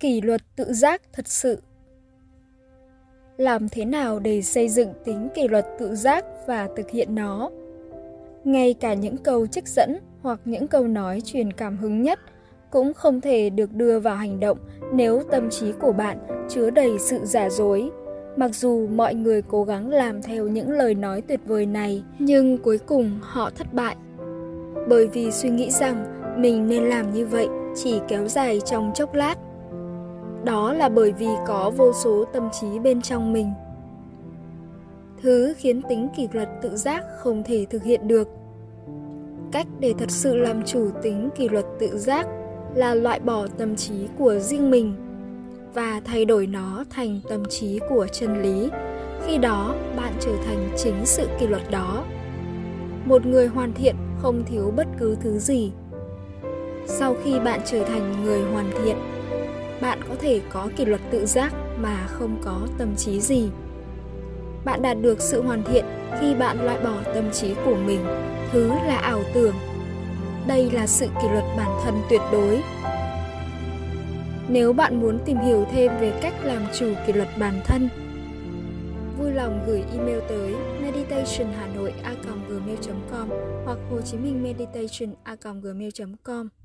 kỷ luật tự giác thật sự. Làm thế nào để xây dựng tính kỷ luật tự giác và thực hiện nó? Ngay cả những câu trích dẫn hoặc những câu nói truyền cảm hứng nhất cũng không thể được đưa vào hành động nếu tâm trí của bạn chứa đầy sự giả dối. Mặc dù mọi người cố gắng làm theo những lời nói tuyệt vời này, nhưng cuối cùng họ thất bại. Bởi vì suy nghĩ rằng mình nên làm như vậy chỉ kéo dài trong chốc lát đó là bởi vì có vô số tâm trí bên trong mình. Thứ khiến tính kỷ luật tự giác không thể thực hiện được. Cách để thật sự làm chủ tính kỷ luật tự giác là loại bỏ tâm trí của riêng mình và thay đổi nó thành tâm trí của chân lý. Khi đó, bạn trở thành chính sự kỷ luật đó. Một người hoàn thiện không thiếu bất cứ thứ gì. Sau khi bạn trở thành người hoàn thiện bạn có thể có kỷ luật tự giác mà không có tâm trí gì. Bạn đạt được sự hoàn thiện khi bạn loại bỏ tâm trí của mình. Thứ là ảo tưởng. Đây là sự kỷ luật bản thân tuyệt đối. Nếu bạn muốn tìm hiểu thêm về cách làm chủ kỷ luật bản thân, vui lòng gửi email tới meditationhanoi a gmail com hoặc hồ chí minh meditation a gmail com.